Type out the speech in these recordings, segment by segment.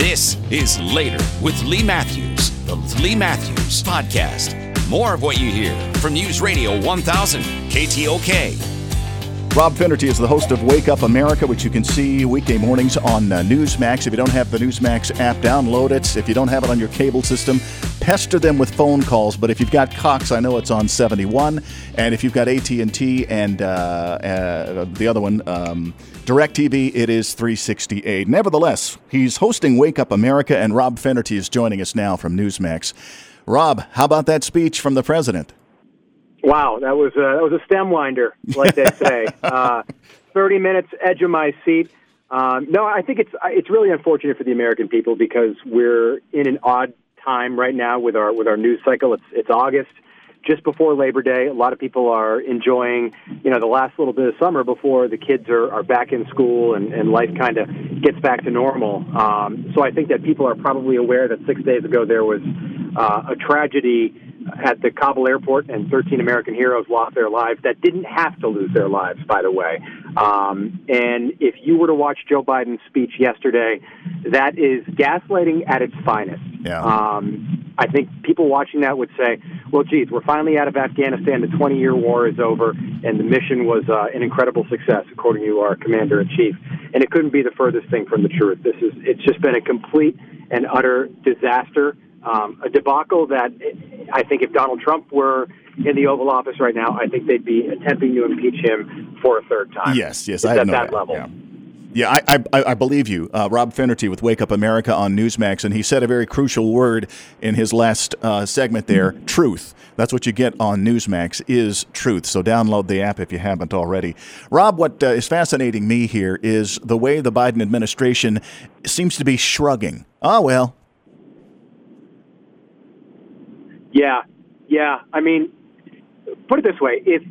This is Later with Lee Matthews, the Lee Matthews Podcast. More of what you hear from News Radio 1000, KTOK. Rob Finnerty is the host of Wake Up America, which you can see weekday mornings on uh, Newsmax. If you don't have the Newsmax app, download it. If you don't have it on your cable system, pester them with phone calls. But if you've got Cox, I know it's on 71, and if you've got AT and T and uh, uh, the other one. Um, DirecTV, it is 368. Nevertheless, he's hosting Wake Up America, and Rob Finnerty is joining us now from Newsmax. Rob, how about that speech from the president? Wow, that was a, that was a stem winder, like they say. uh, Thirty minutes, edge of my seat. Um, no, I think it's it's really unfortunate for the American people because we're in an odd time right now with our with our news cycle. It's it's August, just before Labor Day. A lot of people are enjoying, you know, the last little bit of summer before the kids are, are back in school and, and life kind of gets back to normal. Um, so I think that people are probably aware that six days ago there was uh, a tragedy at the Kabul airport, and 13 American heroes lost their lives that didn't have to lose their lives, by the way. Um, and if you were to watch Joe Biden's speech yesterday, that is gaslighting at its finest. Yeah. Um, I think people watching that would say, well, geez, we're finally out of Afghanistan. The 20 year war is over, and the mission was uh, an incredible success, according to our commander in chief. And it couldn't be the furthest thing from the truth. This is, it's just been a complete and utter disaster um, a debacle that I think if Donald Trump were in the Oval Office right now, I think they'd be attempting to impeach him for a third time. Yes, yes, I at know that, that. level. Yeah. Yeah, I, I, I believe you. Uh, Rob Finnerty with Wake Up America on Newsmax, and he said a very crucial word in his last uh, segment there truth. That's what you get on Newsmax is truth. So download the app if you haven't already. Rob, what uh, is fascinating me here is the way the Biden administration seems to be shrugging. Oh, well, Yeah, yeah. I mean, put it this way: if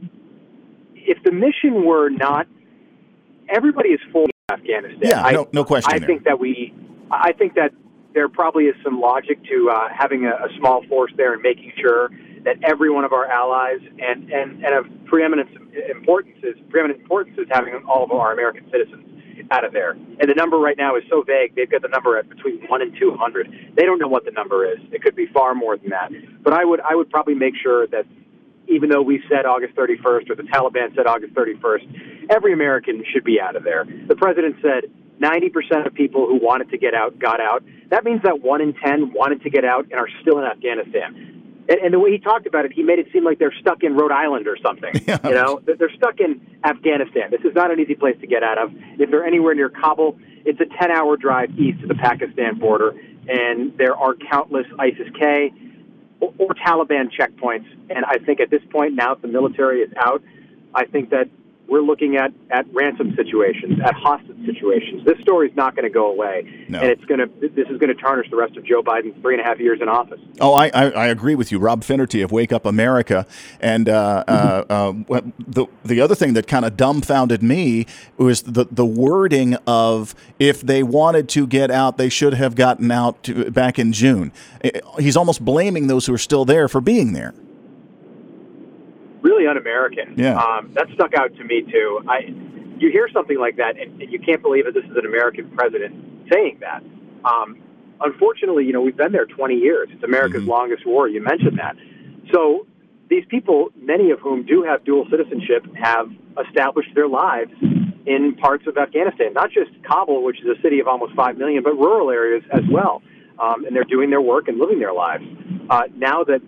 if the mission were not, everybody is full in Afghanistan. Yeah, I, no- no question I there. think that we, I think that there probably is some logic to uh, having a, a small force there and making sure that every one of our allies and and and of preeminent importance is preeminent importance is having all of our American citizens out of there. And the number right now is so vague. They've got the number at between one and two hundred. They don't know what the number is. It could be far more than that. But I would I would probably make sure that even though we said August 31st or the Taliban said August 31st, every American should be out of there. The president said 90% of people who wanted to get out got out. That means that 1 in 10 wanted to get out and are still in Afghanistan. And, and the way he talked about it, he made it seem like they're stuck in Rhode Island or something. Yeah. You know, they're stuck in Afghanistan. This is not an easy place to get out of. If they're anywhere near Kabul, it's a 10 hour drive east of the Pakistan border, and there are countless ISIS K or, or Taliban checkpoints. And I think at this point, now that the military is out, I think that we're looking at, at ransom situations, at hostage situations. This story is not going to go away, No. and it's going to. This is going to tarnish the rest of Joe Biden's three and a half years in office. Oh, I, I, I agree with you, Rob Finnerty of Wake Up America. And uh, uh, uh, the the other thing that kind of dumbfounded me was the the wording of if they wanted to get out, they should have gotten out to, back in June. Eh, He's almost blaming those who are still there for being there. Really un-American. Yeah. Um, that stuck out to me too. I, you hear something like that, and, and you can't believe that this is an American president saying that. Um, unfortunately, you know, we've been there 20 years. It's America's longest war. You mentioned that. So these people, many of whom do have dual citizenship, have established their lives in parts of Afghanistan, not just Kabul, which is a city of almost 5 million, but rural areas as well. Um, and they're doing their work and living their lives. Uh, now that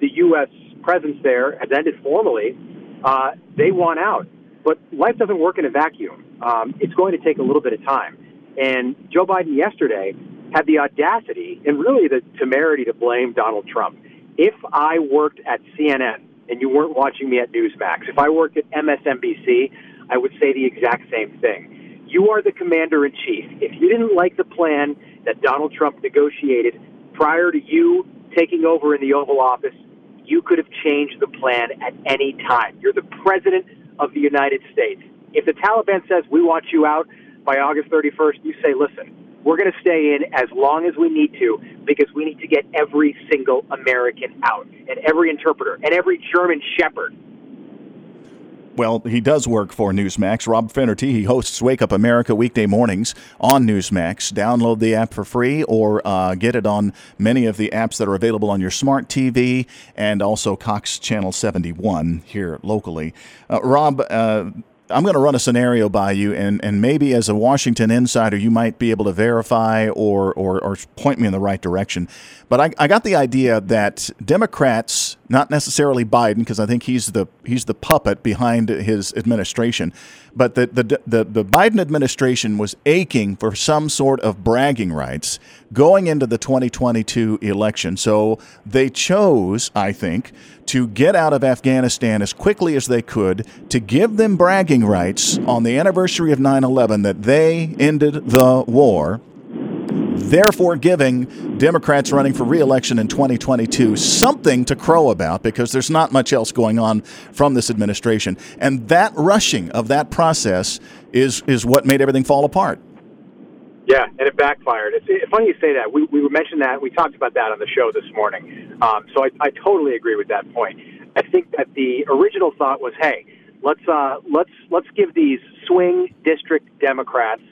the U.S. presence there has ended formally, uh, they want out. But life doesn't work in a vacuum. Um, it's going to take a little bit of time. And Joe Biden yesterday had the audacity and really the temerity to blame Donald Trump. If I worked at CNN and you weren't watching me at Newsmax, if I worked at MSNBC, I would say the exact same thing. You are the commander in chief. If you didn't like the plan that Donald Trump negotiated prior to you taking over in the Oval Office, you could have changed the plan at any time. You're the president of the United States. If the Taliban says we want you out by August 31st, you say, listen, we're going to stay in as long as we need to because we need to get every single American out and every interpreter and every German shepherd well, he does work for Newsmax. Rob Finnerty, he hosts Wake Up America weekday mornings on Newsmax. Download the app for free or uh, get it on many of the apps that are available on your smart TV and also Cox Channel 71 here locally. Uh, Rob, uh, I'm going to run a scenario by you, and, and maybe as a Washington insider, you might be able to verify or, or, or point me in the right direction. But I, I got the idea that Democrats, not necessarily Biden, because I think he's the he's the puppet behind his administration, but the, the the the Biden administration was aching for some sort of bragging rights going into the 2022 election. So they chose, I think, to get out of Afghanistan as quickly as they could to give them bragging rights on the anniversary of 9/11 that they ended the war therefore giving Democrats running for reelection in 2022 something to crow about because there's not much else going on from this administration. And that rushing of that process is, is what made everything fall apart. Yeah, and it backfired. It's, it's funny you say that. We, we mentioned that. We talked about that on the show this morning. Um, so I, I totally agree with that point. I think that the original thought was, hey, let's uh, let's let's give these swing district Democrats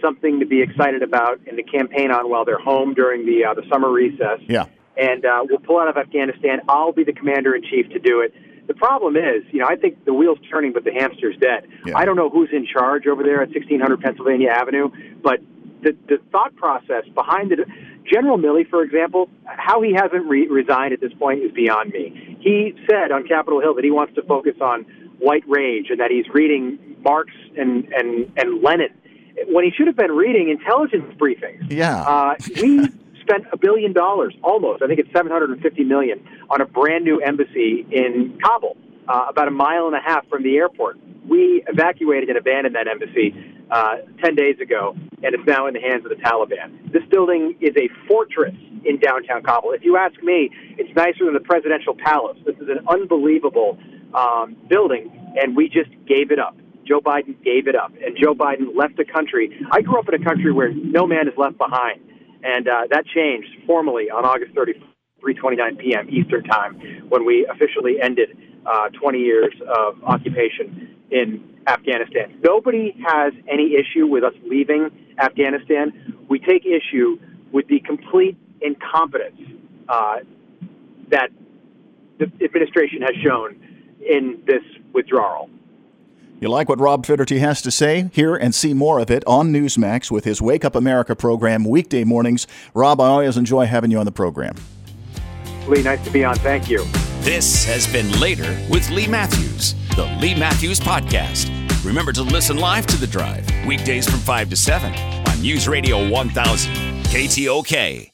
something to be excited about and to campaign on while they're home during the uh, the summer recess. Yeah. And uh, we'll pull out of Afghanistan. I'll be the commander in chief to do it. The problem is, you know, I think the wheel's turning, but the hamster's dead. Yeah. I don't know who's in charge over there at 1600 Pennsylvania Avenue, but the the thought process behind it. General Milley, for example, how he hasn't re- resigned at this point is beyond me. He said on Capitol Hill that he wants to focus on white rage and that he's reading Marx and and and Lenin when he should have been reading intelligence briefings. Yeah. Uh, we spent a billion dollars, almost. I think it's 750 million on a brand new embassy in Kabul, uh, about a mile and a half from the airport. We evacuated and abandoned that embassy uh, 10 days ago, and it's now in the hands of the Taliban. This building is a fortress in downtown Kabul. If you ask me, it's nicer than the presidential palace. This is an unbelievable um, building, and we just gave it up. Joe Biden gave it up, and Joe Biden left the country. I grew up in a country where no man is left behind, and uh, that changed formally on August 30th, 3:29 p.m. Eastern Time, when we officially ended uh, 20 years of occupation in Afghanistan. Nobody has any issue with us leaving Afghanistan. We take issue with the complete incompetence uh, that the administration has shown in this withdrawal. You like what Rob Finnerty has to say? Hear and see more of it on Newsmax with his Wake Up America program weekday mornings. Rob, I always enjoy having you on the program. Lee, nice to be on. Thank you. This has been Later with Lee Matthews, the Lee Matthews Podcast. Remember to listen live to The Drive, weekdays from 5 to 7 on News Radio 1000, KTOK.